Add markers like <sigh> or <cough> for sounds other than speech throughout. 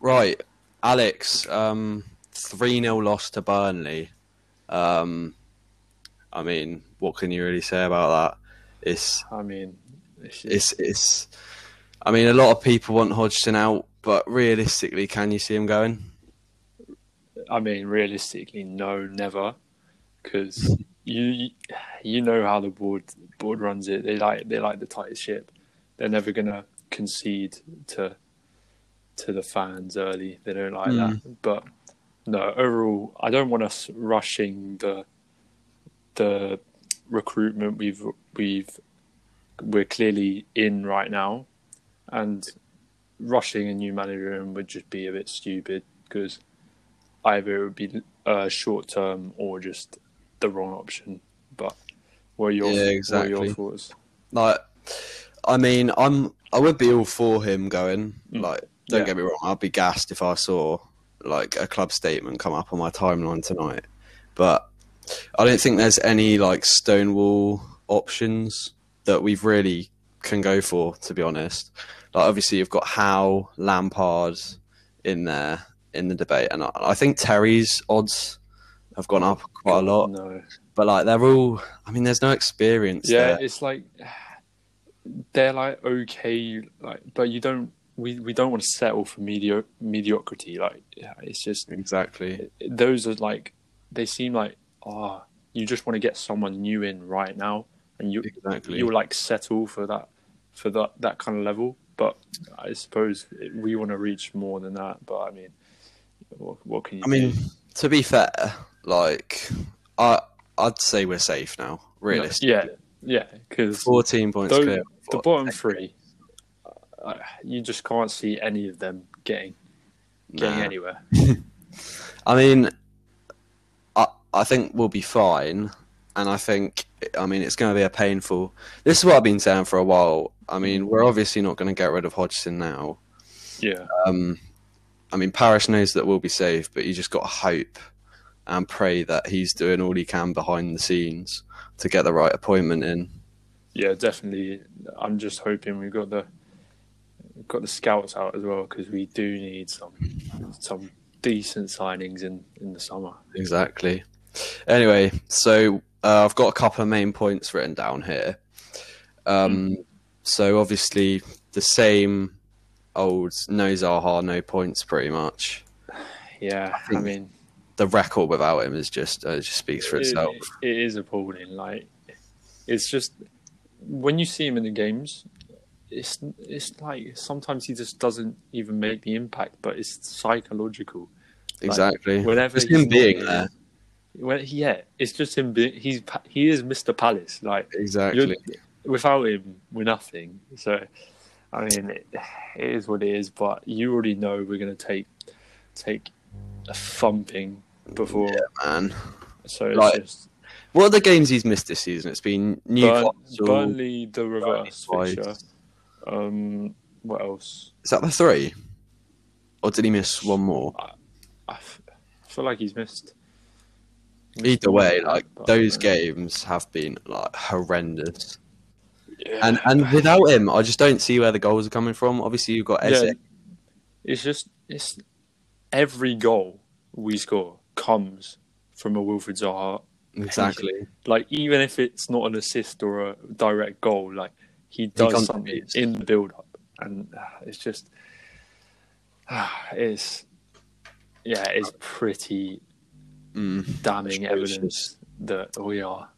right, Alex. Um, three 0 loss to Burnley. Um, I mean, what can you really say about that? It's I mean, it's, it's it's. I mean, a lot of people want Hodgson out, but realistically, can you see him going? I mean, realistically, no, never, because <laughs> you you know how the board board runs it. They like they like the tightest ship. They're never gonna concede to to the fans early. They don't like Mm. that. But no, overall, I don't want us rushing the the recruitment we've we've we're clearly in right now, and rushing a new manager in would just be a bit stupid because either it would be uh, short term or just the wrong option. But what are your, Yeah, what are exactly. your thoughts? Like, I mean, I'm I would be all for him going. Mm. Like, don't Yeah. get me wrong, I'd be gassed if I saw like a club statement come up on my timeline tonight. But I don't think there's any like stonewall options that we've really can go for. To be honest, like obviously you've got Howe, Lampard in there in the debate, and I, I think Terry's odds have gone up quite a lot. No. But like they're all, I mean, there's no experience Yeah, there. it's like <sighs> they're like okay, like but you don't. We, we don't want to settle for medio- mediocrity. Like yeah, it's just Exactly. those are like they seem like oh you just want to get someone new in right now and you Exactly. you like settle for that for that that kind of level but i suppose we want to reach more than that but i mean what, what can you I mean, to be fair, like I I'd say we're safe now. Realistically, yeah yeah because fourteen points Those- clear. the bottom three you just can't see any of them getting getting Nah. anywhere <laughs> I mean, I I think we'll be fine, and I think I mean it's going to be a painful. This is what I've been saying for a while. I mean, we're obviously not going to get rid of Hodgson now. yeah Um, I mean, Parish knows that we'll be safe, but you just got to hope and pray that he's doing all he can behind the scenes to get the right appointment in. yeah definitely i'm just hoping we've got the we've got the scouts out as well because we do need some some decent signings in in the summer Exactly. Anyway, so uh, I've got a couple of main points written down here. Um, So obviously the same old no Zaha, no points, pretty much. yeah i, think mean The record without him is just uh, it just speaks for it- itself. it is appalling like it's just when you see him in the games it's it's like sometimes he just doesn't even make the impact but it's psychological exactly. whenever Just he's him being there. Well, yeah, it's just him. Being, he's he is Mr. Palace. Like Exactly. without him, we're nothing. So, I mean, it, it is what it is. But you already know we're going to take take a thumping before. Yeah, man. So it's Like, just What are the games he's missed this season? It's been Newcastle. Burnley, the reverse twice. Um, what else? Is that the three? Or did he miss one more? I f- I feel like he's missed. Either way, like those games have been like horrendous. yeah. And and without him, I just don't see where the goals are coming from. Obviously, you've got Eze. Yeah, it's just it's every goal we score comes from a Wilfried Zaha. Exactly. Like even if it's not an assist or a direct goal, like he does something contributes. in the build up, and uh, it's just uh, <sighs> it's yeah, it's pretty Mm. damning evidence that we are.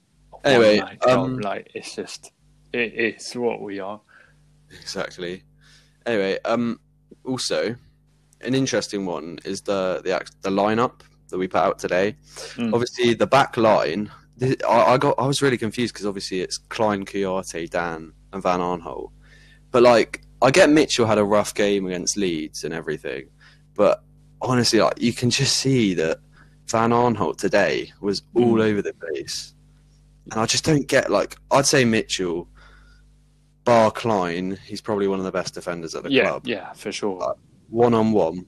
Anyway, um, like it's just it is what we are. Exactly. Anyway, um, also, an interesting one is the the act- the lineup that we put out today. Mm. Obviously, the back line. I, I got I was really confused because obviously it's Klein, Kouyaté, Dann, and Van Aanholt. But like, I get Mitchell had a rough game against Leeds and everything, but honestly, like you can just see that Van Aanholt today was all Mm. over the place, and I just don't get like I'd say Mitchell, bar Klein, he's probably one of the best defenders at the Yeah, club. yeah, for sure. Like, One on one,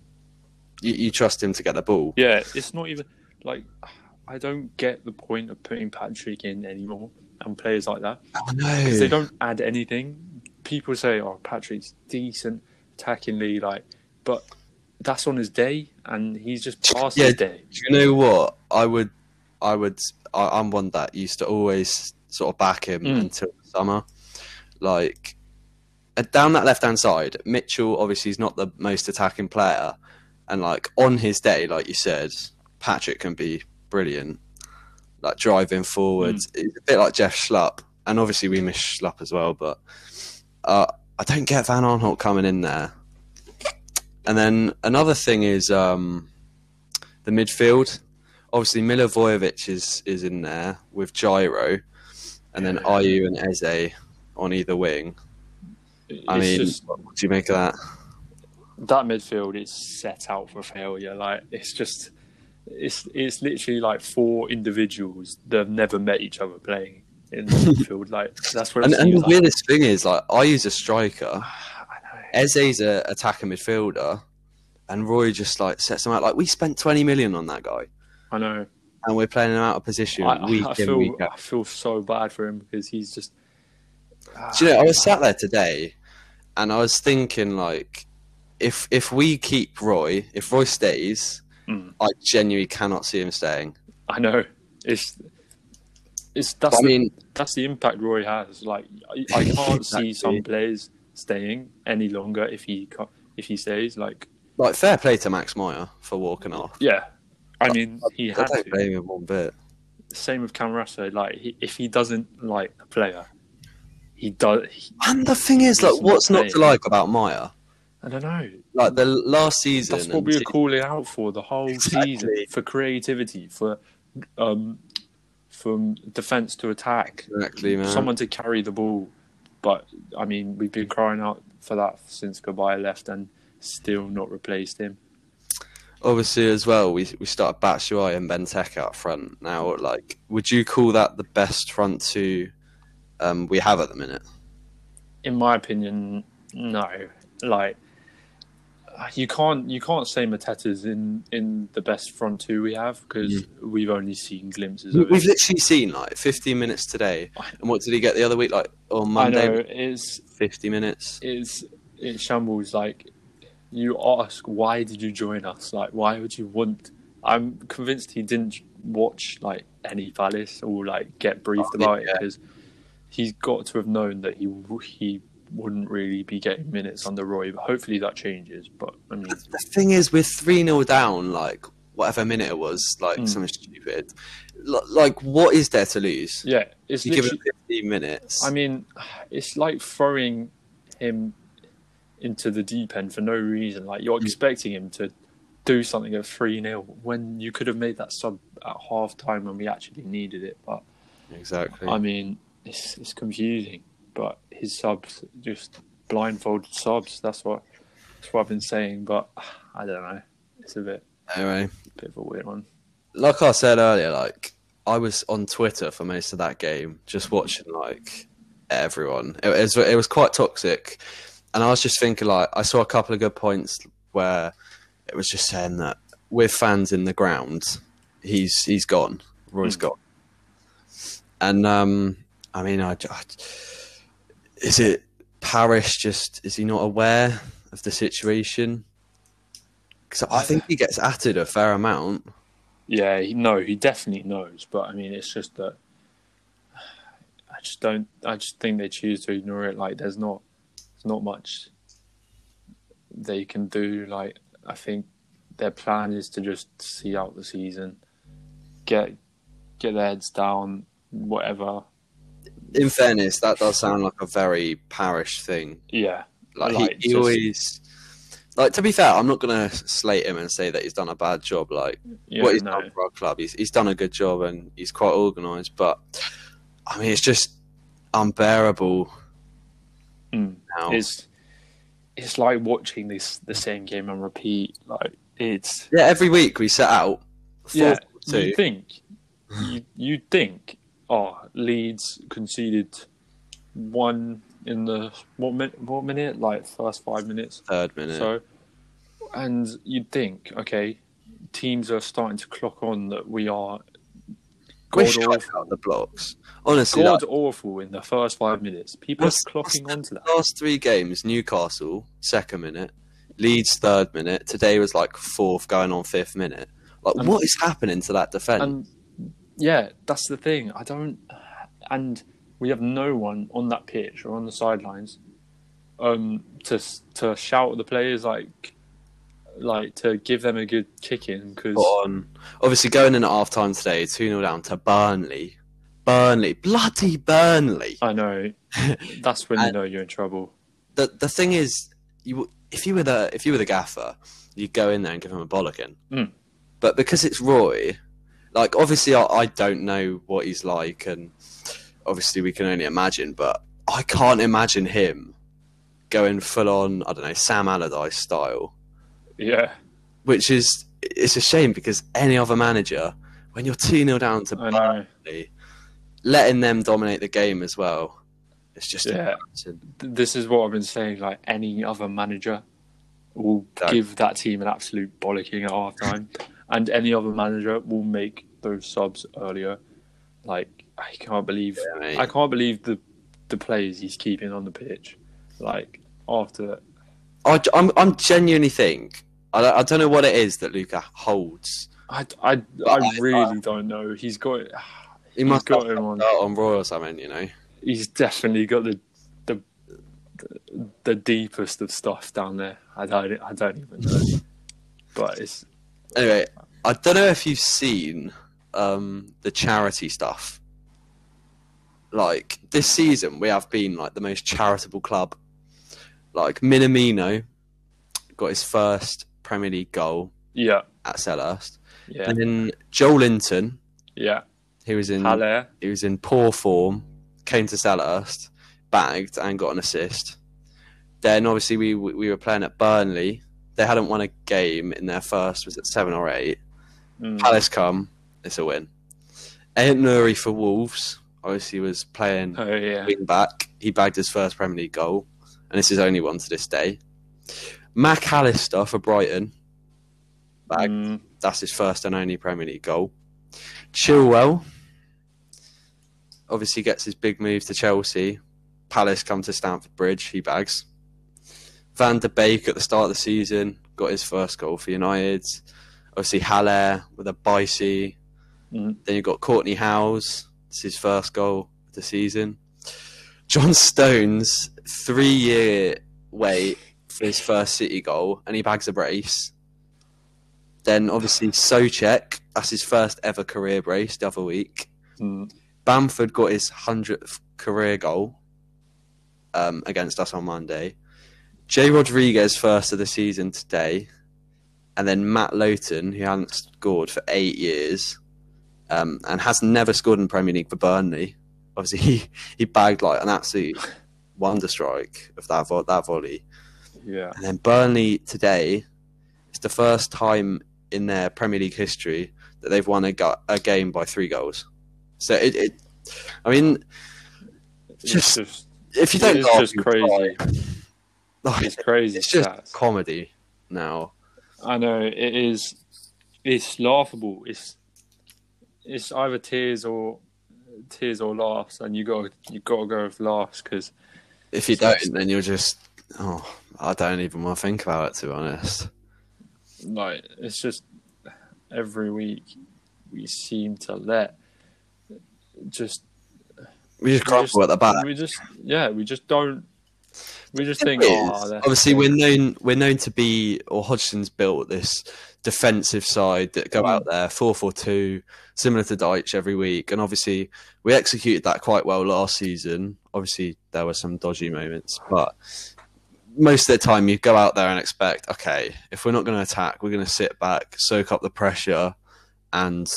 you, you trust him to get the ball. Yeah, it's not even like I don't get the point of putting Patrick in anymore and players like that because they don't add anything. People say, "Oh, Patrick's decent attackingly," like, but that's on his day, and he's just past Yeah. his day. Do you know what? I would, I would, I, I'm one that used to always sort of back him Mm. until the summer. Like uh, down that left hand side, Mitchell obviously is not the most attacking player, and like on his day, like you said, Patrick can be brilliant. Like driving forward, it's a bit like Jeff Schlupp, and obviously we miss Schlupp as well. But uh, I don't get Van Aanholt coming in there. And then another thing is um, the midfield. Obviously, Milivojevic is is in there with Jairo, and then. Ayew and Eze on either wing. I It's mean, just what do you make of that? that midfield is set out for failure. Like it's just, it's it's literally like four individuals that have never met each other playing in the <laughs> midfield. Like that's what. And, and the like. weirdest thing is, like, Ayew's a striker, <sighs> I know. Eze's a attacker midfielder, and Roy just like sets him out. Like we spent twenty million on that guy, I know. and we're playing him out of position I, week I in feel week out. I feel so bad for him because he's just. Do you know, I was ah. sat there today, and I was thinking like, if if we keep Roy, if Roy stays, Mm. I genuinely cannot see him staying. I know. It's. It's that's But I the, mean, that's the impact Roy has. Like I, I <laughs> can't see some players staying any longer if he if he stays. Like like fair play to Max Meyer for walking off. yeah, I mean he I had don't to. blame him one bit. Same with Camarasa. Like he, if he doesn't like a player, he does. He, And the thing is, like, what's not not to like about Meyer? I don't know. Like the last season, That's what we were se- calling out for the whole Exactly. season for creativity, for um, from defense to attack, Exactly, man. someone to carry the ball. But I mean, we've been crying out for that since Cabaye left, and still not replaced him. Obviously, as well, we we started Batshuayi and Benteke up front. Now, like, would you call that the best front two um, we have at the minute? In my opinion, no. Like you can't you can't say Mateta's in in the best front two we have because mm. we've only seen glimpses We've it. literally seen like 15 minutes today, and what did he get the other week? Like on Monday, I know it's 50 minutes. it's it shambles like you ask why did you join us like why would you want i'm convinced he didn't watch like any palace or like get briefed Oh, about it because he's got to have known that he he wouldn't really be getting minutes under roy but hopefully that changes but i mean The thing is, we're 3 0 down, like, whatever minute it was, like, Mm. something stupid. L- like, what is there to lose? yeah it's You give him 15 minutes. I mean, it's like throwing him into the deep end for no reason. Like you're expecting him to do something at three 0 when you could have made that sub at half time when we actually needed it. But exactly. I mean, it's it's confusing. But his subs just blindfolded subs. That's what that's what I've been saying. But I don't know. It's a bit anyway, a bit of a weird one. like I said earlier, like I was on Twitter for most of that game, just watching like everyone. It was it was quite toxic, and I was just thinking like I saw a couple of good points where it was just saying that with fans in the ground, he's he's gone, Roy's Mm. gone, and um, I mean, I, I is it Parish? Just is he not aware of the situation? Because I think he gets atted a fair amount. Yeah, he, no, he definitely knows. But I mean, it's just that I just don't. I just think they choose to ignore it. Like, there's not, there's not much they can do. Like, I think their plan is to just see out the season, get get their heads down, whatever. In fairness, that does sound like a very parish thing. Yeah, Like, Like, he, he just- always, like to be fair, I'm not gonna slate him and say that he's done a bad job. Like yeah, what he's no. done for our club, he's he's done a good job and he's quite organised. But I mean, it's just unbearable Mm. now. It's it's like watching this the same game on repeat. Like it's yeah, every week we set out. Four Yeah, you think you you think oh Leeds conceded one in the what minute what minute like first five minutes third minute. so and you'd think okay teams are starting to clock on that we are god awful, out the blocks. Honestly, god like, awful in the first five minutes people What's- are clocking onto that last three games, Newcastle second minute, Leeds third minute. Today was like fourth, going on fifth minute. Like, And- what is happening to that defence? And yeah, that's the thing. I don't, and we have no one on that pitch or on the sidelines, um, to to shout at the players like, like to give them a good kick in because on obviously going in at half time today, 2 0 down to Burnley. Burnley, bloody Burnley. I know <laughs> that's when you know you're in trouble. The the thing is, you if you were the if you were the gaffer, you'd go in there and give him a bollocking. Mm. But because it's Roy, like obviously I, I don't know what he's like, and obviously we can only imagine. But I can't imagine him going full on. I don't know Sam Allardyce style. Yeah, which is it's a shame because any other manager, when you're two 0 down to. Burnley, letting them dominate the game as well, it's just Yeah. This is what I've been saying. Like any other manager will That- give that team an absolute bollocking at half time, and any other manager will make those subs earlier. Like I can't believe Yeah. I can't believe the the players he's keeping on the pitch. Like after I, am I'm genuinely think I, don't- I don't know what it is that Luka holds. I, I, I I- really uh, don't know. He's got He must got have him on- on on Roy or something, you know. he's definitely got the the the deepest of stuff down there. I don't I don't even know. But it's Anyway, I don't know if you've seen um, the charity stuff. Like this season, we have been like the most charitable club. Like Minamino got his first Premier League goal yeah, at Selhurst, yeah, and then Joelinton, yeah. he was in Haller, he was in poor form, came to Selhurst, bagged and got an assist. Then obviously we we were playing at Burnley. They hadn't won a game in their first was it seven or eight. mm, Palace come, it's a win. Ait-Nouri for Wolves, obviously was playing Oh yeah, wing back. He bagged his first Premier League goal, and it's his only one to this day. Mac Allister for Brighton, bagged. Mm, That's his first and only Premier League goal. Chilwell obviously gets his big move to Chelsea. Palace come to Stamford Bridge, he bags. Van der Beek at the start of the season got his first goal for United. Obviously Haller with a bicey. mm, Then you've got Courtney Howes, it's his first goal of the season. John Stones, three year wait for his first City goal, and he bags a brace. Then obviously Souček, that's his first ever career brace the other week. mm. Bamford got his hundredth career goal um, against us on Monday. Jay Rodriguez first of the season today, and then Matt Lowton, who hadn't scored for eight years, um, and has never scored in Premier League for Burnley. Obviously, <laughs> he, he bagged like an absolute wonder strike of that vo- that volley. yeah. And then Burnley today, it's the first time in their Premier League history that they've won a, go- a game by three goals. So it, it I mean, Just- just if you don't it's laugh, just crazy. cry. Like, It's crazy. it's just stats. comedy now. I know it is. It's laughable. It's it's either tears or tears or laughs, and you got you got to go with laughs because If you don't, then you're just oh, I don't even want to think about it to be honest. like it's just every week we seem to let just We just crumble at the back. We just yeah, we just don't. We just think, oh, Obviously, we're known we're known to be, or Hodgson's built this defensive side that go Mm. out there four four two, similar to Dyche every week, and obviously we executed that quite well last season. Obviously, there were some dodgy moments, but most of the time you go out there and expect, okay, if we're not going to attack, we're going to sit back, soak up the pressure, and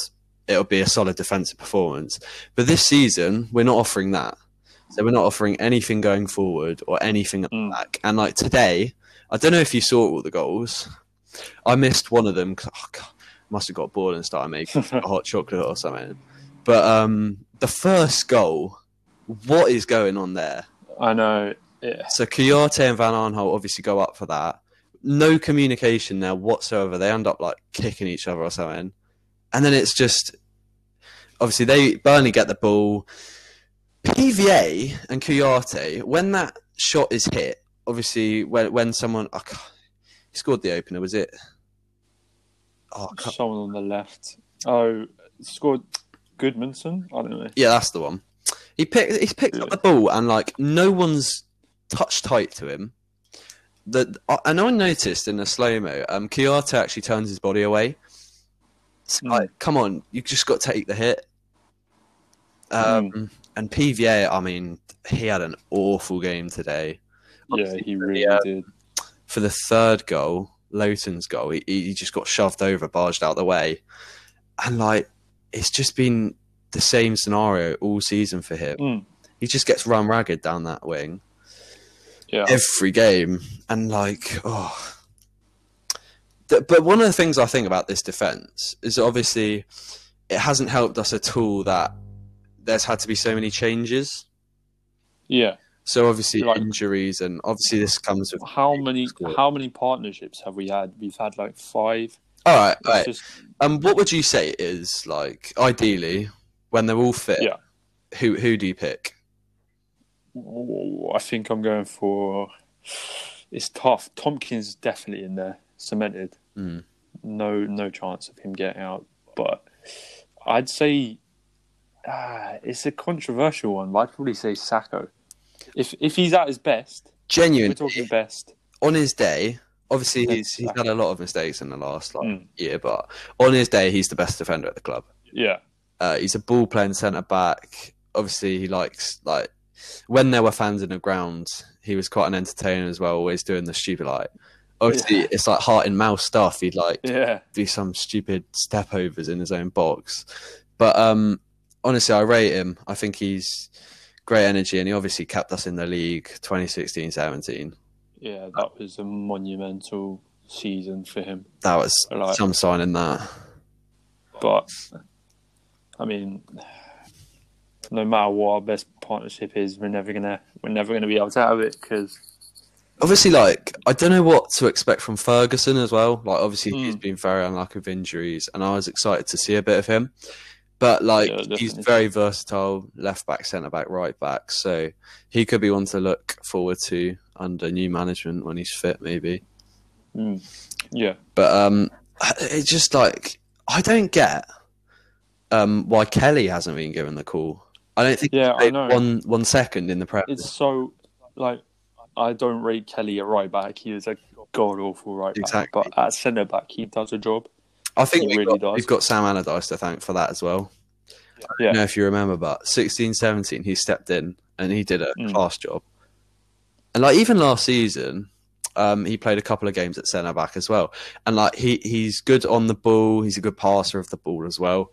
it'll be a solid defensive performance. But this season, we're not offering that. So we're not offering anything going forward or anything at Mm. back. And like today, I don't know if you saw all the goals. I missed one of them because oh God, must have got bored and started making <laughs> a hot chocolate or something. But um, the first goal, what is going on there? I know. Yeah. So Kouyaté and Van Aanholt obviously go up for that. No communication there whatsoever. They end up like kicking each other or something. And then it's just obviously they Burnley get the ball. PVA and Kouyaté, when that shot is hit, obviously when when someone can't- He scored the opener. Was it? Oh, Someone on the left. Oh, scored Gudmundsson. I don't know. yeah, that's the one. He picked. He's picked up the ball, and like no one's touched tight to him. The and I noticed in the slow mo, um, Kouyaté actually turns his body away. It's Mm. come on, you just got to take the hit. Um, And PVA, I mean, he had an awful game today. Yeah, he really Yeah. did. For the third goal, Lowton's goal, he, he just got shoved over, barged out the way, and like it's just been the same scenario all season for him. Mm. He just gets run ragged down that wing Yeah. every game, and like, oh. But one of the things I think about this defense is obviously it hasn't helped us at all that there's had to be so many changes. yeah. So obviously Like- injuries, and obviously this comes with. How many Squad. how many partnerships have we had? We've had like five. All right, all right. just Um, what would you say is like ideally when they're all fit? Yeah. Who who do you pick? oh, I think I'm going for it's tough. Tomkins is definitely in there, cemented. Mm. No no chance of him getting out. But I'd say ah, it's a controversial one, but I'd probably say Sakho. If if he's at his best, we're talking best. on his day, obviously he's he's had a lot of mistakes in the last like Mm. year, but on his day he's the best defender at the club. Yeah. Uh, he's a ball playing centre back. Obviously, he likes like when there were fans in the ground, he was quite an entertainer as well, always doing the stupid like. Obviously, Yeah. it's like heart and mouth stuff. He'd like Yeah. do some stupid step overs in his own box. But um, honestly, I rate him. I think he's great energy, and he obviously kept us in the league 2016-17. Yeah, that was a monumental season for him. That was Like- some sign in that. But I mean, no matter what our best partnership is, we're never gonna we're never gonna be able to have it because Obviously, like I don't know what to expect from Ferguson as well. Like, obviously, he's hmm. been very unlucky with injuries, and I was excited to see a bit of him. But like, Yeah, he's very versatile, left back, centre back, right back. So he could be one to look forward to under new management when he's fit, maybe. mm, yeah, But um, it's just like I don't get um why Kelly hasn't been given the call. I don't think Yeah, I know. one one second in the prep. it's so like I don't rate Kelly at right back. He is a god awful right back, Exactly. but at centre back he does a job. I think we've, really got, we've got Sam Allardyce to thank for that as well. I Yeah. don't know if you remember, but 16, 17, he stepped in and he did a Mm. class job. And like even last season, um, he played a couple of games at centre back as well. And like he he's good on the ball. He's a good passer of the ball as well.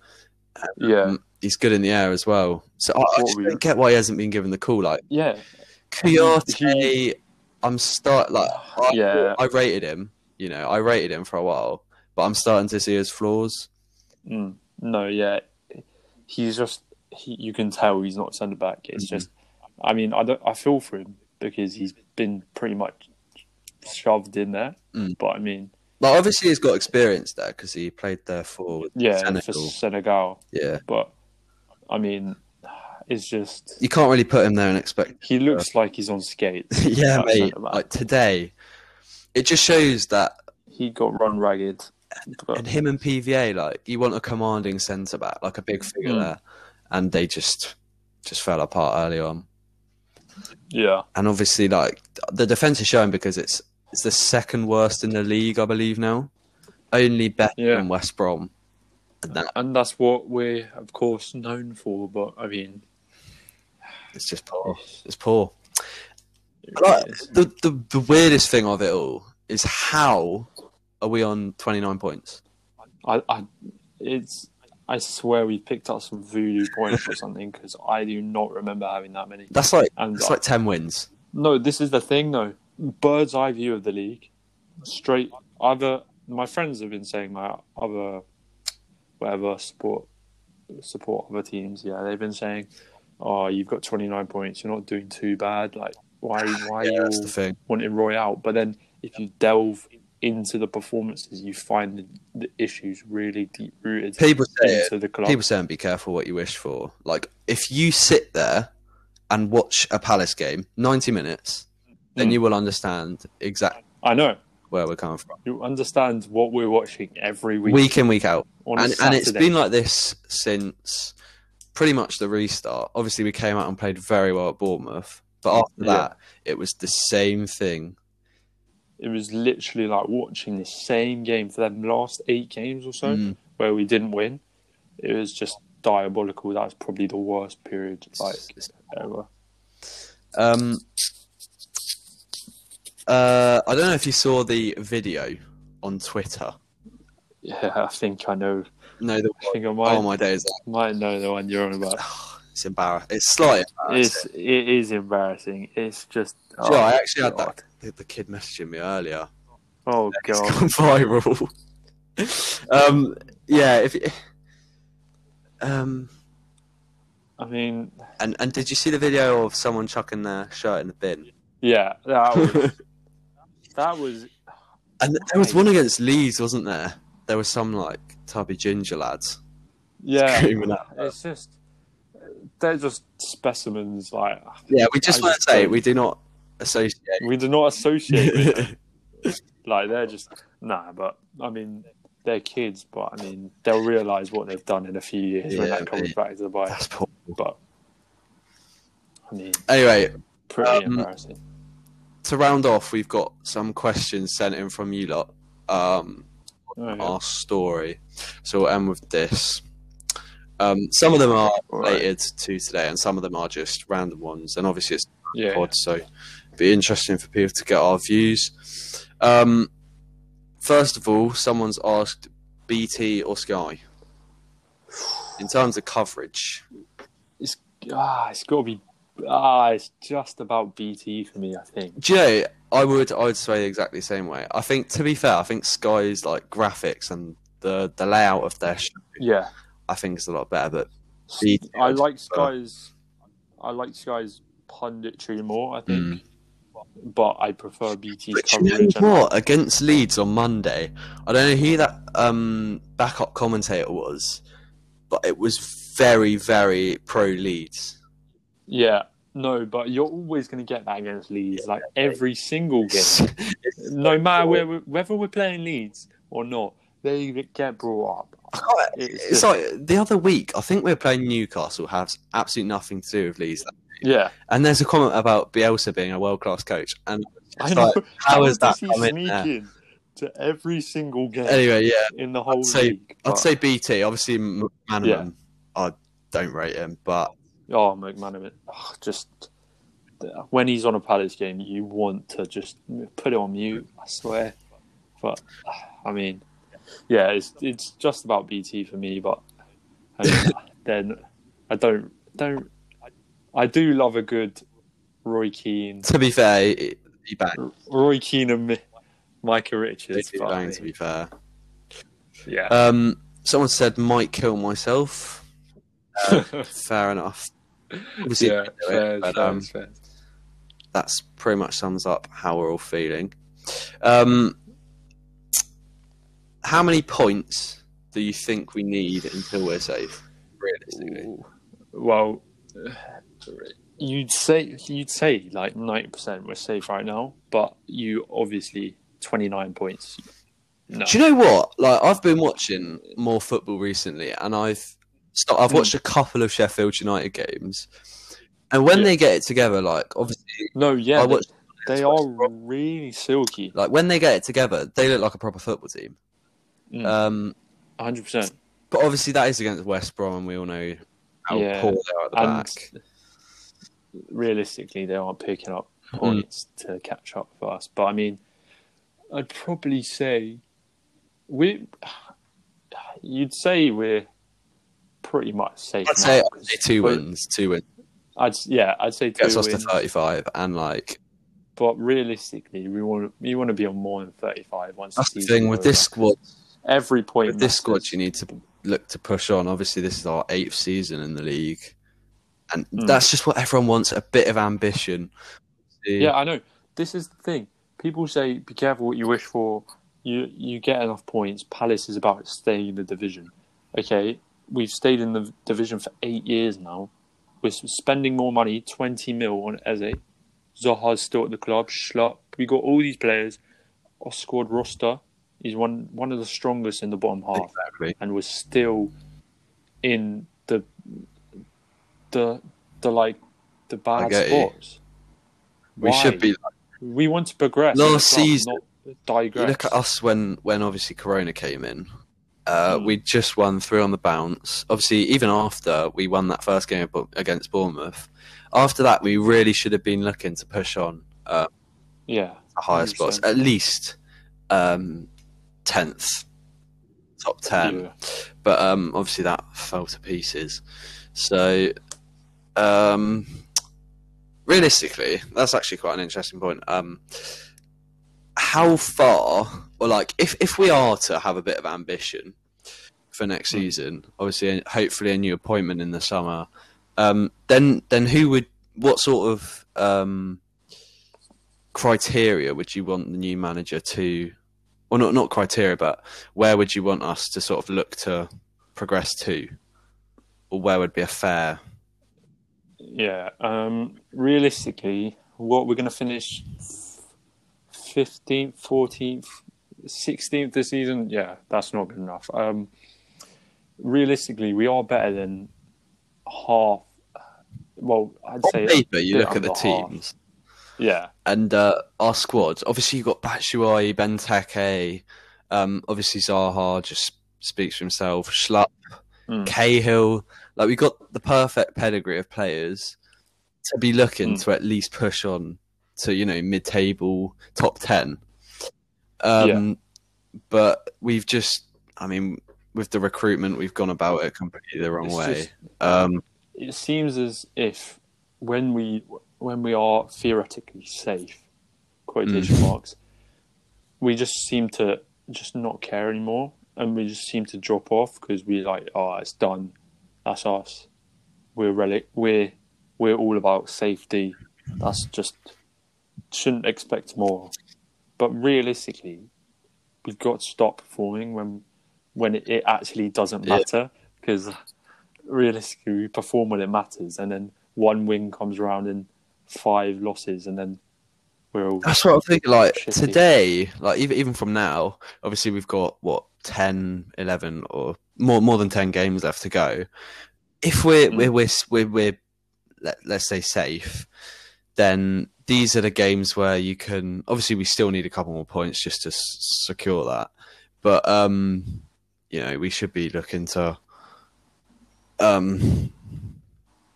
Yeah, Um, he's good in the air as well. So I, I just don't get why he hasn't been given the call. Like yeah, Kouyaté, I'm start like I, Yeah. I rated him. You know, I rated him for a while, but I'm starting to see his flaws. Mm, no, yeah, he's just he, you can tell he's not centre back. It's Mhm. just, I mean, I don't, I feel for him because he's been pretty much shoved in there. Mm. But I mean, Like obviously he's got experience there because he played there for yeah, for Senegal. Senegal. Yeah, But I mean, it's just you can't really put him there and expect. he looks like he's on skates. <laughs> yeah, mate. Like today, it just shows that. He got run ragged. But, And him and PVA, like you want a commanding centre back, like a big figure Mm. there, and they just just fell apart early on. yeah, And obviously, like the defense is showing because it's it's the second worst in the league, I believe now, only better Yeah. than West Brom. And that and that's what we're of course known for. But I mean, it's just poor. It's poor. it Like, the, the the weirdest thing of it all is how are we on twenty nine points? I, I, it's. I swear we picked up some voodoo points or something because I do not remember having that many. That's like And that's like ten wins. no, this is the thing though. Bird's eye view of the league, straight. Other my friends have been saying my other, whatever support, support other teams. Yeah, they've been saying, "Oh, you've got twenty nine points. You're not doing too bad. Like, why, why <sighs> Yeah, are you that's the thing. wanting Roy out?" But then if you delve into the performances, you find the, the issues really deep rooted People say it. the club. People saying be careful what you wish for. Like if you sit there and watch a Palace game, ninety minutes, then Mm. you will understand exactly. I know. where we're coming from. You understand what we're watching every week, Week in, week out. And, and it's been like this since pretty much the restart. Obviously, we came out and played very well at Bournemouth. But after Yeah. that, it was the same thing. It was literally like watching the same game for them last eight games or so Mm. where we didn't win. It was just diabolical. That was probably the worst period like ever. Um, uh, I don't know if you saw the video on Twitter. Yeah, I think I know. No, the I think I might oh my days, might know the one you're on about. <sighs> it's embarrassing. It's slightly It's embarrassing. it is embarrassing. It's just. You oh, I actually had that the, the kid messaging me earlier. Oh It's god. gone <laughs> viral. um, yeah. If um, I mean, and and did you see the video of someone chucking their shirt in the bin? yeah, that was <laughs> that was And there was one against Leeds, wasn't there? There was some like tubby ginger lads yeah. It's just they're just specimens. Like Yeah, we just I want just to say don't- we do not associate. we do not associate with <laughs> like they're just nah. But I mean, they're kids. But I mean, they'll realise what they've done in a few years when Yeah, that comes mate. back to the bike. That's poor. But I mean, Anyway, pretty Um, embarrassing. to round off, we've got some questions sent in from you lot. Um, Oh, yeah. our story. So we'll end with this. Um, some of them are Alright. related to today, and some of them are just random ones. And obviously, it's yeah, pod, so be interesting for people to get our views. Um, first of all, someone's asked BT or Sky in terms of coverage. it's ah, it's got to be ah, it's just about BT for me. I think. Jay, I would I would say exactly the same way. I think to be fair, I think Sky's like graphics and the the layout of their show, Yeah, I think is a lot better. But BT, I like. Sky's. I like Sky's punditry more. I think, Mm. But I prefer BT's But you know coverage. and- what? Against Leeds on Monday, I don't know who that um, backup commentator was, but it was very, very pro Leeds. Yeah, no, but you're always going to get that against Leeds. Like every single game, <laughs> no matter where we, whether we're playing Leeds or not, they get brought up. It's It's just- like the other week. I think we are playing Newcastle. Has absolutely nothing to do with Leeds. Yeah, And there's a comment about Bielsa being a world class coach, and I know. like, <laughs> how is that coming there? to every single game Anyway, yeah, in the whole say- league? I'd But- say BT. Obviously, McManaman. I don't rate him, but Oh, McManaman. Oh, just when he's on a Palace game, you want to just put it on mute. I swear. But I mean, yeah, it's it's just about BT for me. But I mean, <laughs> then I don't don't. I do love a good Roy Keane, to be fair, he. Roy Keane and Micah Richards. He but, I banged, to be fair. yeah. Um, someone said might kill myself. Uh, <laughs> fair enough. Obviously, yeah, didn't it, fair, but, fair, um, fair. that's pretty much sums up how we're all feeling. Um, how many points do you think we need until we're safe? Realistically, Ooh. Well, you'd say you'd say like ninety percent we're safe right now, but you obviously twenty nine points. No, do you know what? Like, I've been watching more football recently, and I've st- I've watched a couple of Sheffield United games, and when Yeah. they get it together, like obviously, no, yeah, I they, they are really silky, like when they get it together, they look like a proper football team. Mm. Um, hundred percent. but obviously, that is against West Brom, and we all know how Yeah. poor they are at the And back. Realistically, they aren't picking up Mm. points to catch up for us. But I mean, I'd probably say we. You'd say we're pretty much safe. I'd say, I'd say two wins, two wins I'd yeah, I'd say two gets us to thirty-five, and like But realistically, we want we want to be on more than thirty five once. that's the thing with this squad. every point. With this squad, you need to look to push on. Obviously, this is our eighth season in the league, and Mm. that's just what everyone wants—a bit of ambition. Yeah, I know. This is the thing. People say, "Be careful what you wish for." You you get enough points. Palace is about staying in the division. Okay, we've stayed in the division for eight years now. We're spending more money, twenty mil on Eze. Zaha's still at the club. Schlupp. We got all these players our squad roster, is one one of the strongest in the bottom half, Exactly. and was still in the the like the bad spots. We Why? should be. We want to progress. Last as season, not digress. Look at us when when obviously Corona came in. Uh, Mm. We just won three on the bounce. Obviously, even after we won that first game against Bournemouth, after that we really should have been looking to push on uh, Yeah, higher spots, 100%. at least um, tenth, top ten. yeah. but um, obviously that fell to pieces. So, um, realistically, that's actually quite an interesting point. Um, how far, or like, if if we are to have a bit of ambition for next Hmm. season, obviously, hopefully a new appointment in the summer, um, then then who would, what sort of um, criteria would you want the new manager to? Well, not not criteria, but where would you want us to sort of look to progress to, or where would be a fair? Yeah. Um, realistically, what we're going to finish 15th, 14th, 16th this season? Yeah, that's not good enough. Um, realistically, we are better than half. Well, I'd say On paper, you look at the under half. teams Yeah, and uh, our squad. Obviously, you've got Batshuayi, Benteke. Um, obviously, Zaha just speaks for himself. Schlupp, Mm. Cahill. Like we've got the perfect pedigree of players to be looking Mm. to at least push on to you know mid-table, top ten. Um, Yeah. But we've just, I mean, with the recruitment, we've gone about it completely the wrong It's way. just- um, it seems as if when we when we are theoretically safe, quotation Mm. marks, we just seem to just not care anymore, and we just seem to drop off because we like, oh, it's done, that's us. We're relic, we're we're all about safety. That's just shouldn't expect more. But realistically, we've got to stop performing when when it, it actually doesn't matter because realistically we perform when it matters, and then one win comes around and five losses, and then we're all That's what I'm thinking. Like Shitty. today, like even even from now, obviously we've got what 10, 11 or more more than ten games left to go. If we're Mm. we're, we're we're we're let, let's say safe, then these are the games where you can. Obviously, we still need a couple more points just to s- secure that. But um, you know, we should be looking to um.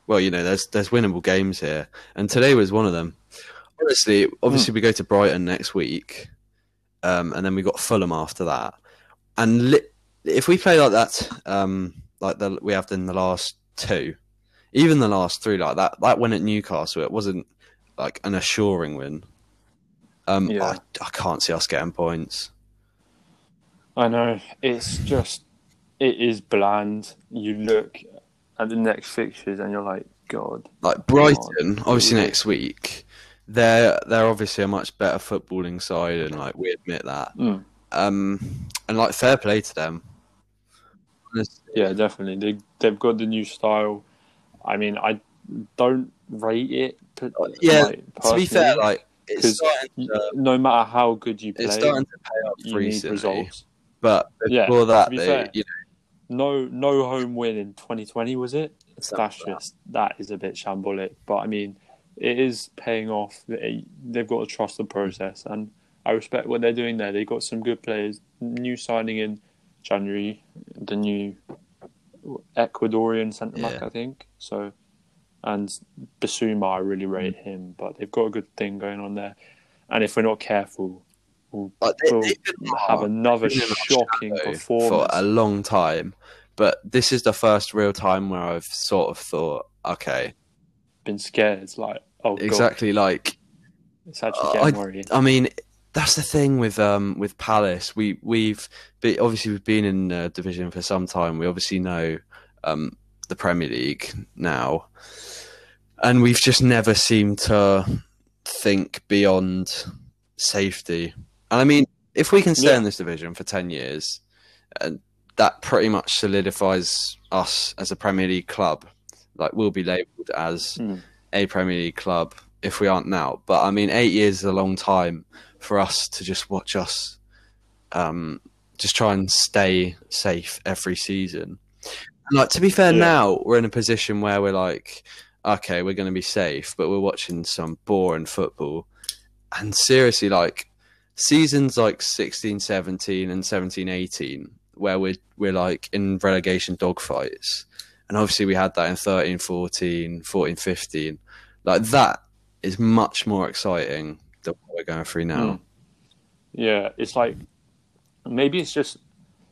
Well, you know, there's there's winnable games here, and today was one of them. Honestly, obviously, we go to Brighton next week, um, and then we got Fulham after that. And li- if we play like that, um, like the, we have in the last two, even the last three, like that, that win at Newcastle, it wasn't like an assuring win. Um, Yeah. I, I can't see us getting points. I know it's just it is bland. You look at the next fixtures and you're like, God, Like Brighton, obviously next week, they're they're obviously a much better footballing side, and like we admit that. Mm. Um, and like fair play to them. Yeah, definitely. They they've got the new style. I mean, I don't rate it. but, Yeah, like, to be fair, like it's 'cause starting you- to, no matter how good you play, it's starting to pay off you need recently. results. But Yeah, before to that, they, fair. you No, no home win in 2020 was it? That's that. just that is a bit shambolic. But I mean, it is paying off. They- They've got to trust the process, and I respect what they're doing there. They got some good players. New signing in January, the new Ecuadorian centre back, Yeah. I think. So, and Bissouma, I really rate him. But they've got a good thing going on there. And if we're not careful, we'll, Like, they- we'll they've been have hard. another They've been in our shocking performance. for a long time. But this is the first real time where I've sort of thought, okay, Been scared. It's like, oh, God. exactly like It's actually Uh, getting I- worrying. I mean, that's the thing with um with Palace. We we've be, obviously we've been in the division for some time. We obviously know um the Premier League now, and we've just never seemed to think beyond safety. And I mean, if we can stay Yeah. in this division for ten years, and that pretty much solidifies us as a Premier League club. Like we'll be labelled as Mm. a Premier League club if we aren't now. But I mean, eight years is a long time for us to just watch us um, just try and stay safe every season. And like to be fair, Yeah. now we're in a position where we're like, okay, we're going to be safe, but we're watching some boring football. And seriously, like seasons like 16, 17 and 17, 18, where we're, we're like in relegation dogfights. And obviously we had that in 13, 14, 14, 15. Like that is much more exciting than what we're going through now. Mm. Yeah, it's like maybe it's just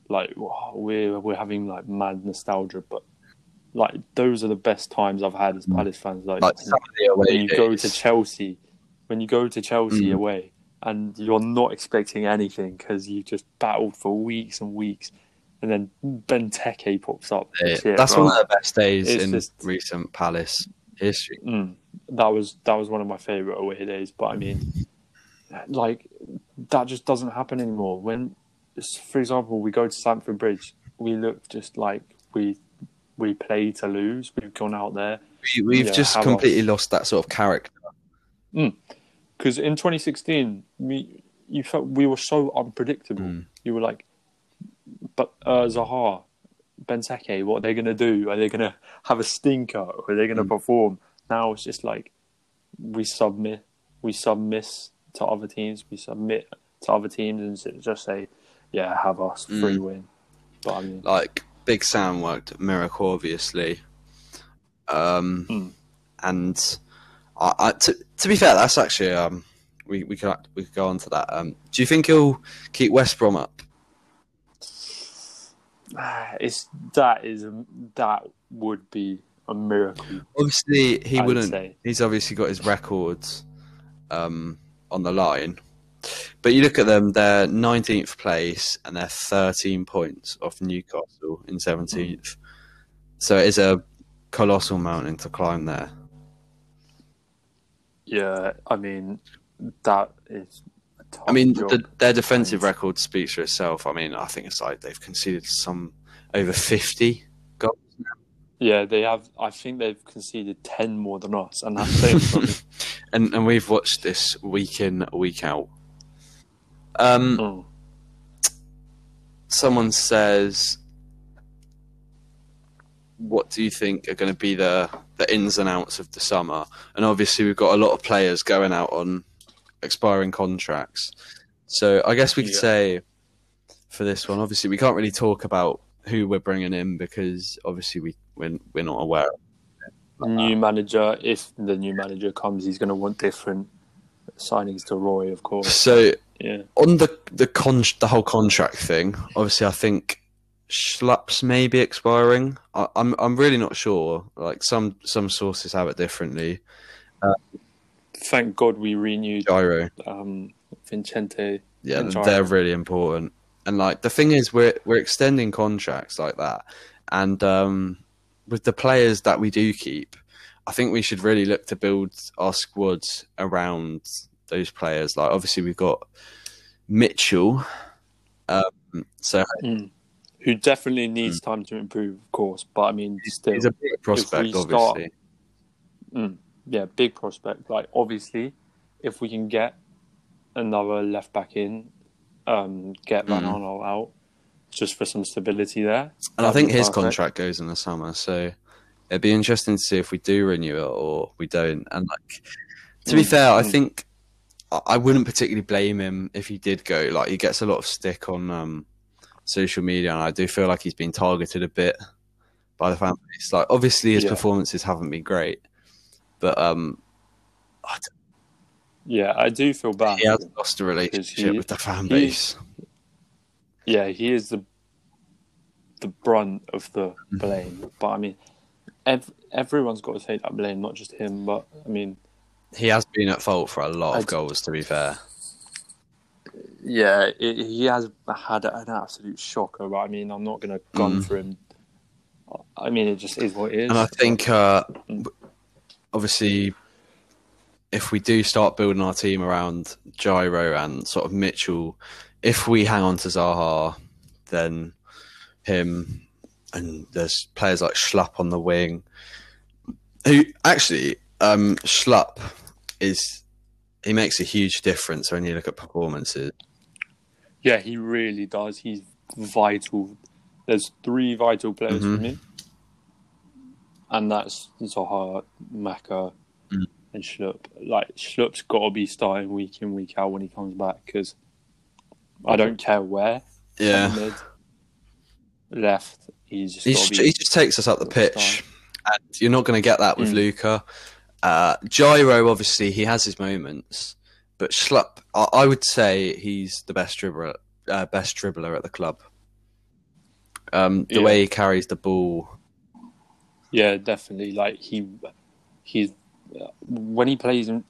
like wow, we're we're having like mad nostalgia, but like those are the best times I've had as Palace fans. Like. Like some of the away when you go to. Chelsea, when you go to Chelsea Mm. away, and you're not expecting anything because you just battled for weeks and weeks, and then Benteke pops up. Yeah, Shit, that's bro. one of the best days It's in just- recent Palace history. Mm, that was that was one of my favorite away days. But I mean, like that just doesn't happen anymore. When, for example, we go to Stamford Bridge, we look just like we we play to lose. We've gone out there We, we've Yeah, just completely lost that sort of character. because in 2016, we you felt we were so unpredictable. Mm. You were like, but uh, Zaha, Benteke, what are they going to do? Are they going to have a stinker? Or are they going to Mm. perform? Now it's just like we submit, we submiss to other teams, we submit to other teams, and just say, yeah, have us Mm. free win. But I mean, Like Big Sam worked Miracle, obviously, um, Mm. and I, I, to, to be fair, that's actually um, we we could we could go on to that. Um, do you think he'll keep West Brom up? <sighs> it's that is that would be a miracle. Obviously, he I would wouldn't. say. He's obviously got his records um, on the line. But you look at them; they're 19th place and they're 13 points off Newcastle in 17th. So it is a colossal mountain to climb there. Yeah, I mean, that is. A I mean, the, their defensive Thanks. record speaks for itself. I mean, I think it's like they've conceded some over 50 goals. Yeah, they have. I think they've conceded ten more than us, and that's saying <laughs> and and we've watched this week in week out. Um, Mm. someone says, "What do you think are going to be the the ins and outs of the summer?" And obviously, we've got a lot of players going out on expiring contracts. So I guess we could Yeah. say for this one, obviously, we can't really talk about who we're bringing in because obviously we we're, we're not aware. New manager. If the new manager comes, he's going to want different signings to Roy, of course. So Yeah, on the the con the whole contract thing, obviously, I think Schlupp's may be expiring. I, I'm I'm really not sure. Like some some sources have it differently. Uh, thank God we renewed Jairo, um, Vicente. yeah, they're really important. And like the thing is, we're we're extending contracts like that, and um, with the players that we do keep, I think we should really look to build our squads around those players. Like obviously, we've got Mitchell. Um, so Mm. Who definitely needs time to improve, of course. But I mean, still, he's a big prospect, start- obviously. Mm, yeah, big prospect. Like obviously, if we can get another left back in, um, get Van Mm. Aanholt out, just for some stability there. And I think his perfect. contract goes in the summer, so it'd be interesting to see if we do renew it or we don't. And like, to be Mm, fair, I mm. think I- I wouldn't particularly blame him if he did go. Like, he gets a lot of stick on um, social media, and I do feel like he's been targeted a bit by the fan base. Like, obviously, his Yeah. performances haven't been great, but um, I d- Yeah, I do feel bad. he has lost a relationship he- with the fan base. Yeah, he is the the brunt of the Mm-hmm. blame. But I mean, ev- everyone's got to take that blame, not just him. But I mean, He has been at fault for a lot of goals, to be fair. yeah, it, he has had an absolute shocker. But I mean, I'm not going to gun Mm. for him. I mean, it just is what it is. And I think, uh, Mm. Obviously, if we do start building our team around Jairo and sort of Mitchell, if we hang on to Zaha, then him and there's players like Schlupp on the wing, who actually um, Schlupp is he makes a huge difference when you look at performances. Yeah, he really does. He's vital. There's three vital players Mhm. for me, and that's Zaha, Maka, Mm. and Schlupp. Like Schlupp's got to be starting week in week out when he comes back because I don't care where. Yeah, Mid, left. He's just he just, be. he just takes us up the pitch, and you're not going to get that with Mm. Luka. Uh, Jairo, obviously, he has his moments, but Schlupp, I, I would say he's the best dribbler, uh, best dribbler at the club. Um, the Yeah. way he carries the ball, Yeah, definitely. Like he, he's when he plays in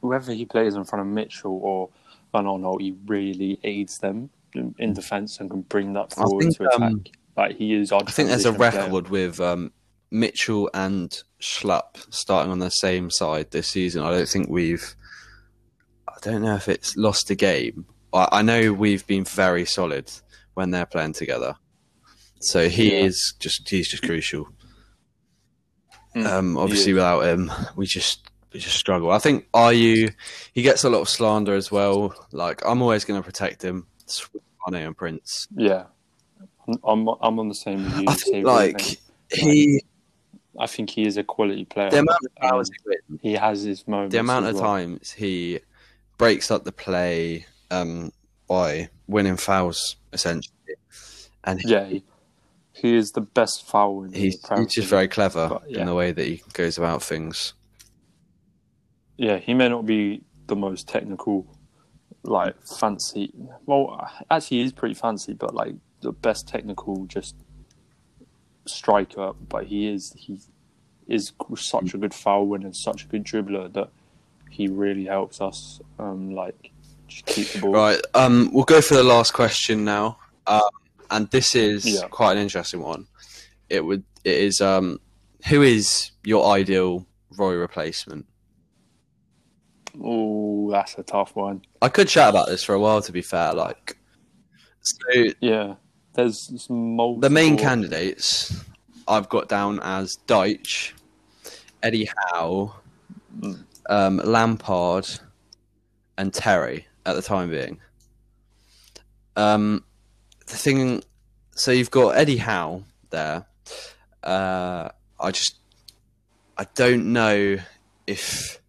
whether he plays in front of Mitchell or Van Aanholt, he really aids them in, in defence and can bring that forward think, to attack. um, like he is. Our I think there's a transition player. record with um, Mitchell and Schlupp starting on the same side this season. I don't think we've. I don't know if it's lost a game. I, I know we've been very solid when they're playing together. So he Yeah. is just he's just crucial. Mm, Um, obviously, is. without him, we just we just struggle. I think Ayew he gets a lot of slander as well. Like I'm always going to protect him. Mane and Prince. Yeah, I'm I'm on the same with you. I same think like thing. he I think he is a quality player. the amount of Um, hours he he has his moments. the amount of well. times he breaks up the play um, by winning fouls essentially, and he- Yeah, he, he is the best foul in he's, he's just very clever But, yeah. in the way that he goes about things. Yeah, he may not be the most technical, like fancy. Well, actually, he is pretty fancy, but like the best technical just striker. But he is he is such a good foul winner and such a good dribbler that he really helps us. Um, like just keep the ball. Right, um, we'll go for the last question now, um, and this is Yeah. quite an interesting one. It would it is um, who is your ideal Roy replacement? Oh, that's a tough one. I could chat about this for a while. To be fair, like so Yeah, there's multiple. The main candidates I've got down as Dyche, Eddie Howe, Mm. um, Lampard, and Terry at the time being. Um, the thing, so you've got Eddie Howe there. Uh, I just, I don't know if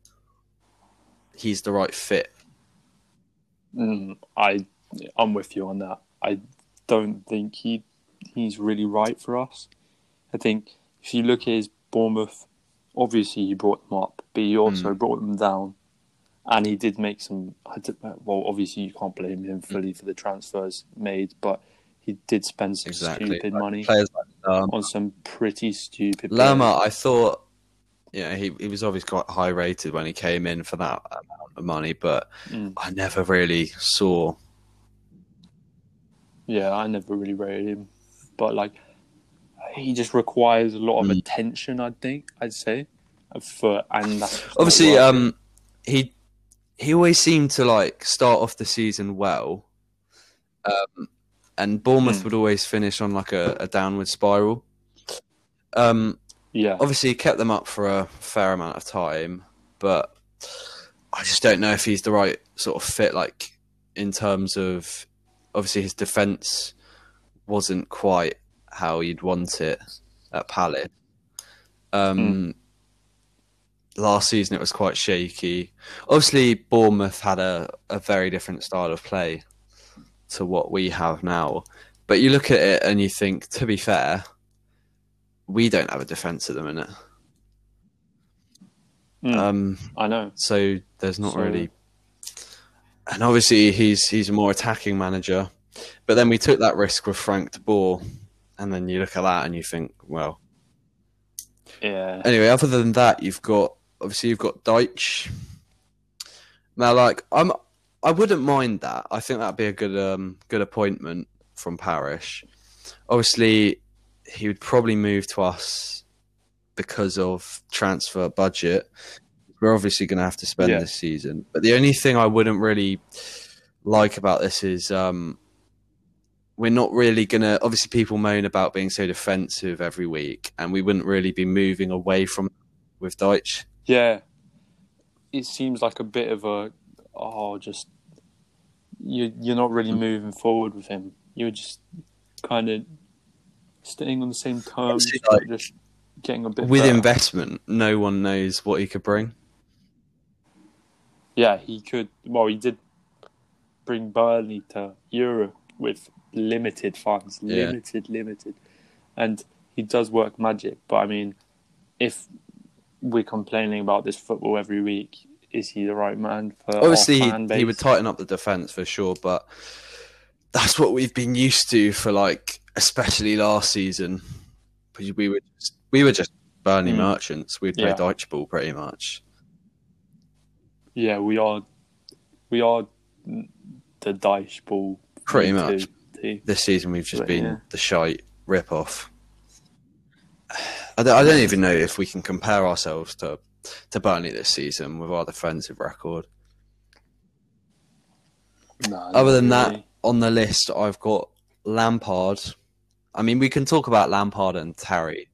he's the right fit. Mm, I I'm with you on that. I don't think he he's really right for us. I think if you look at his Bournemouth, obviously he brought them up, but he also Mm. brought them down, and he did make some. Well, obviously you can't blame him fully for the transfers made, but he did spend some Exactly. stupid money Players like on some pretty stupid. Lerma, I thought, yeah, he he was obviously quite high rated when he came in for that amount of money, but. Mm. I never really saw. Yeah, I never really rated him, but like he just requires a lot of Mm. attention. I think I'd say for and that's Obviously, um, he he always seemed to like start off the season well, um, and Bournemouth Mm. would always finish on like a, a downward spiral. Um, yeah, obviously he kept them up for a fair amount of time, but I just don't know if he's the right sort of fit. Like in terms of obviously his defense wasn't quite how you'd want it at Palace. Um, Last season it was quite shaky. Obviously Bournemouth had a, a very different style of play to what we have now. But you look at it and you think, to be fair, we don't have a defence at the minute. Mm, Um, I know. so there's not So- really, and obviously he's he's a more attacking manager. But then we took that risk with Frank de Boer, and then you look at that and you think, well, Yeah, anyway. Other than that, you've got obviously you've got Dyche. Now, like I'm, I wouldn't mind that. I think that'd be a good um good appointment from Parish. Obviously, he would probably move to us because of transfer budget. We're obviously going to have to spend Yeah. this season. But the only thing I wouldn't really like about this is um, we're not really going to. Obviously, people moan about being so defensive every week, and we wouldn't really be moving away from with Dyche. yeah. It seems like a bit of a oh, just you you're not really mm. moving forward with him. You're just kind of staying on the same terms, like, just getting a bit With better. investment, no one knows what he could bring. Yeah, he could. Well, he did bring Burnley to Europe with limited funds, Yeah. limited, limited, and he does work magic. But I mean, if we're complaining about this football every week, is he the right man for Obviously, he, he would tighten up the defense for sure, but that's what we've been used to for like, especially last season. Because we were just, we were just Burnley Mm. merchants. We'd play Yeah. Dyche Ball pretty much. Yeah, we are. We are the Dyche ball. Pretty much. Team. This season, we've just But, been yeah. the shite rip off. <sighs> I don't, I don't even know if we can compare ourselves to to Burnley this season with our defensive record. No, Other than that, on the list, I've got Lampard. I mean, we can talk about Lampard and Terry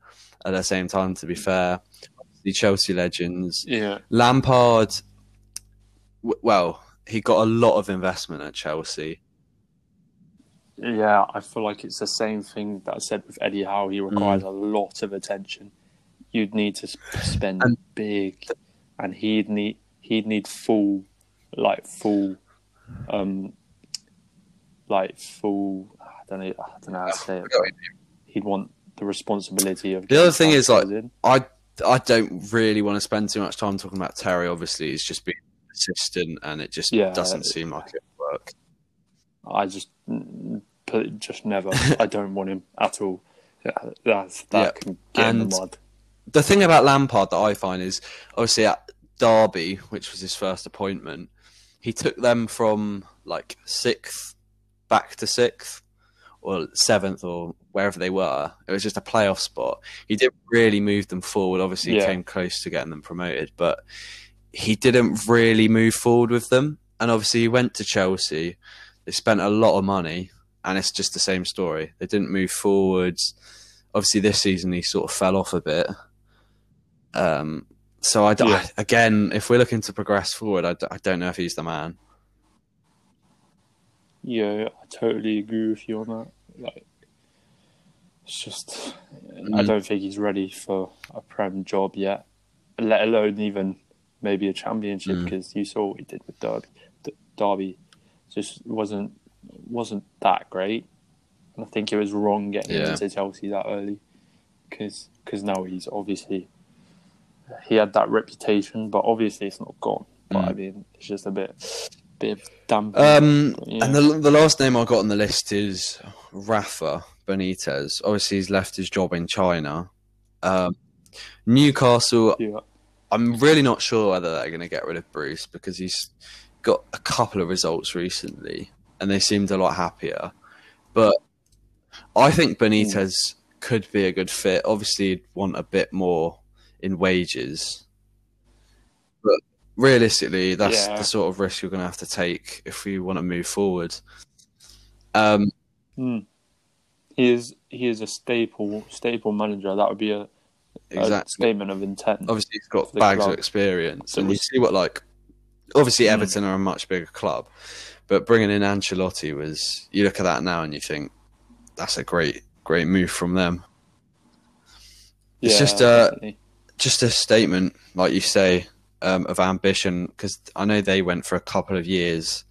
at the same time. To be fair, the Chelsea legends. yeah, Lampard. w- Well, he got a lot of investment at Chelsea. yeah, I feel like it's the same thing that I said with Eddie Howe. He requires mm. a lot of attention. You'd need to spend And- big, and he'd need he'd need full, like full, um, like full. I don't know. I don't know how to say it. He'd want the responsibility of. The other thing is, like, in. I I don't really want to spend too much time talking about Terry. Obviously, he's just been assistant, and it just Yeah. doesn't seem like it work. I just put it just never. <laughs> I don't want him at all. That's that Yeah, can get in the mud. The thing about Lampard that I find is obviously at Derby, which was his first appointment, he took them from like sixth back to sixth or seventh or wherever they were. It was just a playoff spot. He didn't really move them forward. Obviously, he came close to getting them promoted, but he didn't really move forward with them. And obviously, he went to Chelsea. They spent a lot of money, and it's just the same story. They didn't move forwards. Obviously, this season he sort of fell off a bit. Um, so I, Yeah. I- again, if we're looking to progress forward, I, d- I don't know if he's the man. Yeah, I totally agree with you on that. Like, it's just I Mm. don't think he's ready for a prem job yet, let alone even maybe a championship. Mm. Because you saw what he did with Derby. D- Derby just wasn't wasn't that great, and I think it was wrong getting Yeah. into Chelsea that early. Because Because now he's obviously he had that reputation, but obviously it's not gone. But Mm. I mean, it's just a bit bit of damp. Um, Yeah. And the, the last name I got on the list is Rafa Benitez. Obviously, he's left his job in China. Um, Newcastle, yeah. I'm really not sure whether they're going to get rid of Bruce because he's got a couple of results recently and they seemed a lot happier. But I think Benitez could be a good fit. Obviously, you'd want a bit more in wages. But realistically, that's Yeah. the sort of risk you're going to have to take if you want to move forward. Um, Mm. He is he is a staple staple manager. That would be a, a statement of intent. obviously he's got bags club. of experience, So and you see what like obviously Mm. Everton are a much bigger club, but bringing in Ancelotti was you look at that now and you think that's a great great move from them. it's Yeah, just, uh, definitely. Just a statement, like you say, um, of ambition because I know they went for a couple of years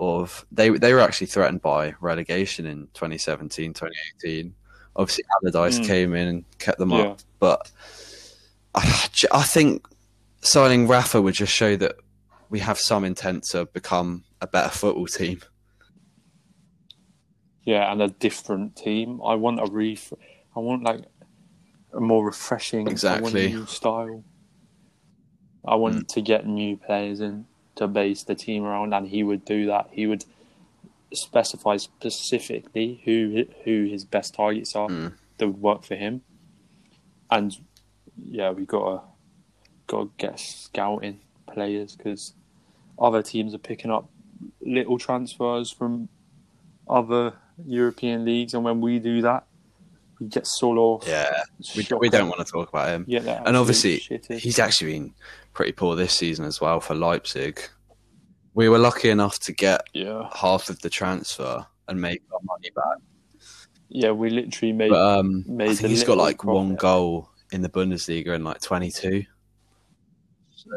of they they were actually threatened by relegation in 2017 2018 obviously Allardyce Mm. came in and kept them Yeah. up but I, I think signing Rafa would just show that we have some intent to become a better football team. yeah, and a different team. I want a ref. I want like a more refreshing. I want Exactly. new style. I want to get new players in to base the team around, and he would do that. He would specify specifically who who his best targets are Mm. that would work for him. And yeah, we gotta gotta get scouting players because other teams are picking up little transfers from other European leagues, and when we do that, we get sold off. Yeah, we, we don't want to talk about him. Yeah, And obviously, he's actually been pretty poor this season as well for Leipzig. we were lucky enough to get Yeah, half of the transfer and make our money back. yeah, we literally made. But um, made I think he's got like one goal in the Bundesliga in like 22. So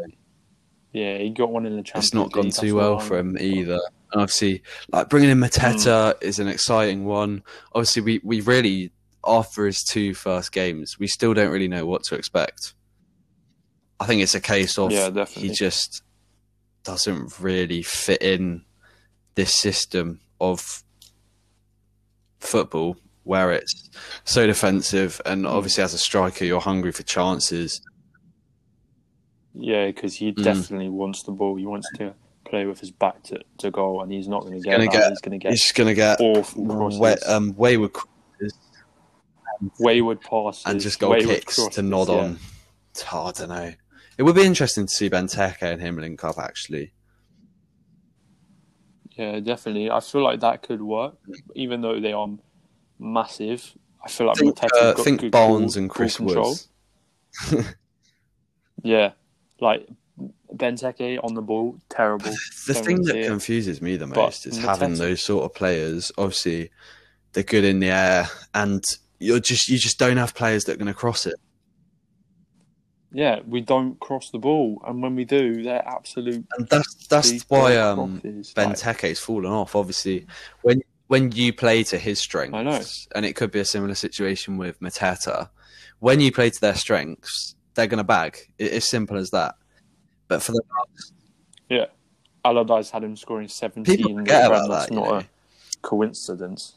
yeah, he got one in the Champions it's not gone too well for him either. And obviously, like bringing in Mateta Hmm. is an exciting one. Obviously, we, we really, after his two first games, we still don't really know what to expect. I think it's a case of Yeah, he just doesn't really fit in this system of football where it's so defensive and Hmm. obviously as a striker you're hungry for chances Yeah, because he Mm. definitely wants the ball. He wants to play with his back to, to goal, and he's not going to get gonna that. get- he's going to get he's just going to get awful um, wayward wayward passes, and just goal kicks crosses, to nod yeah. on Oh, I don't know it would be interesting to see Benteke and him link up actually Yeah, definitely. I feel like that could work, even though they are massive. I feel like think, uh, think good Barnes ball- and Chris control. Woods <laughs> <laughs> Yeah, like Benteke on the ball, terrible. <sighs> the Don't thing really that confuses me the But most is having those sort of players. Obviously, they're good in the air, and you're just you just don't have players that are going to cross it. Yeah, we don't cross the ball, and when we do, they're absolute. And that's that's why um, crosses. Like, Benteke's fallen off. Obviously, when when you play to his strengths, I know. and it could be a similar situation with Mateta. When you play to their strengths, they're going to bag. It, it's simple as that. But for the yeah, Allardyce had him scoring seventeen. people forget about That's that. You not know? a coincidence.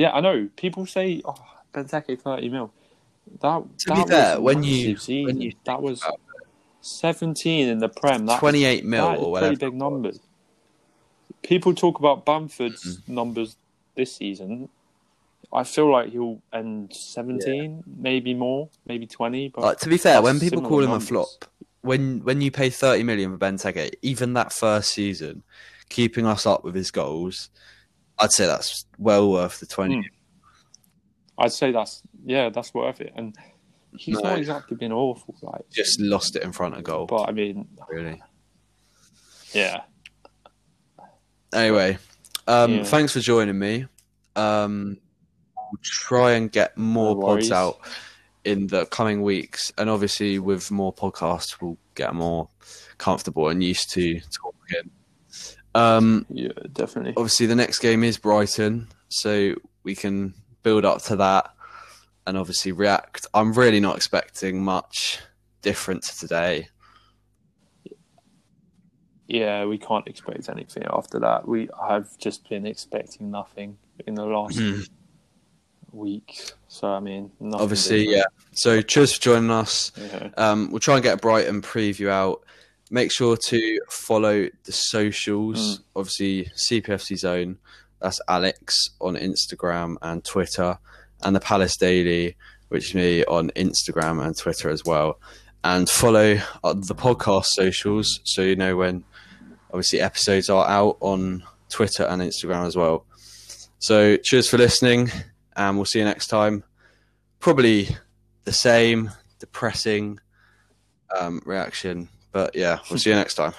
Yeah, I know. People say, "Oh, Benteke thirty mil." That To that be was fair, when you- season. when you that was seventeen in the Prem. That, Twenty-eight mil that or pretty whatever. big numbers. People talk about Bamford's Mm-hmm. numbers this season. I feel like he'll end seventeen, maybe more, maybe twenty. But Like, to be fair, when people call him numbers. a flop, when when you pay thirty million for Benteke, even that first season, keeping us up with his goals, I'd say that's well worth the twenty. Mm. I'd say that's yeah, that's worth it. And he's No. not exactly been awful, like. Just lost it in front of goal, But I mean, really. yeah, Anyway, um, Yeah. thanks for joining me. Um, we'll try and get more No pods out in the coming weeks, and obviously with more podcasts, we'll get more comfortable and used to talking. Um, yeah, definitely. obviously the next game is Brighton, so we can build up to that and obviously react. I'm really not expecting much different to today. Yeah, we can't expect anything after that. We have just been expecting nothing in the last Mhm. week. So I mean, nothing Obviously, different. yeah. So cheers for joining us. yeah. Um, we'll try and get a Brighton preview out. Make sure to follow the socials. Mm. Obviously, CPFC Zone. That's Alex on Instagram and Twitter, and the Palace Daily, which is me on Instagram and Twitter as well. And follow uh, the podcast socials so you know when obviously episodes are out on Twitter and Instagram as well. So, cheers for listening, and we'll see you next time. Probably the same depressing um, reaction. But yeah, we'll see you next time.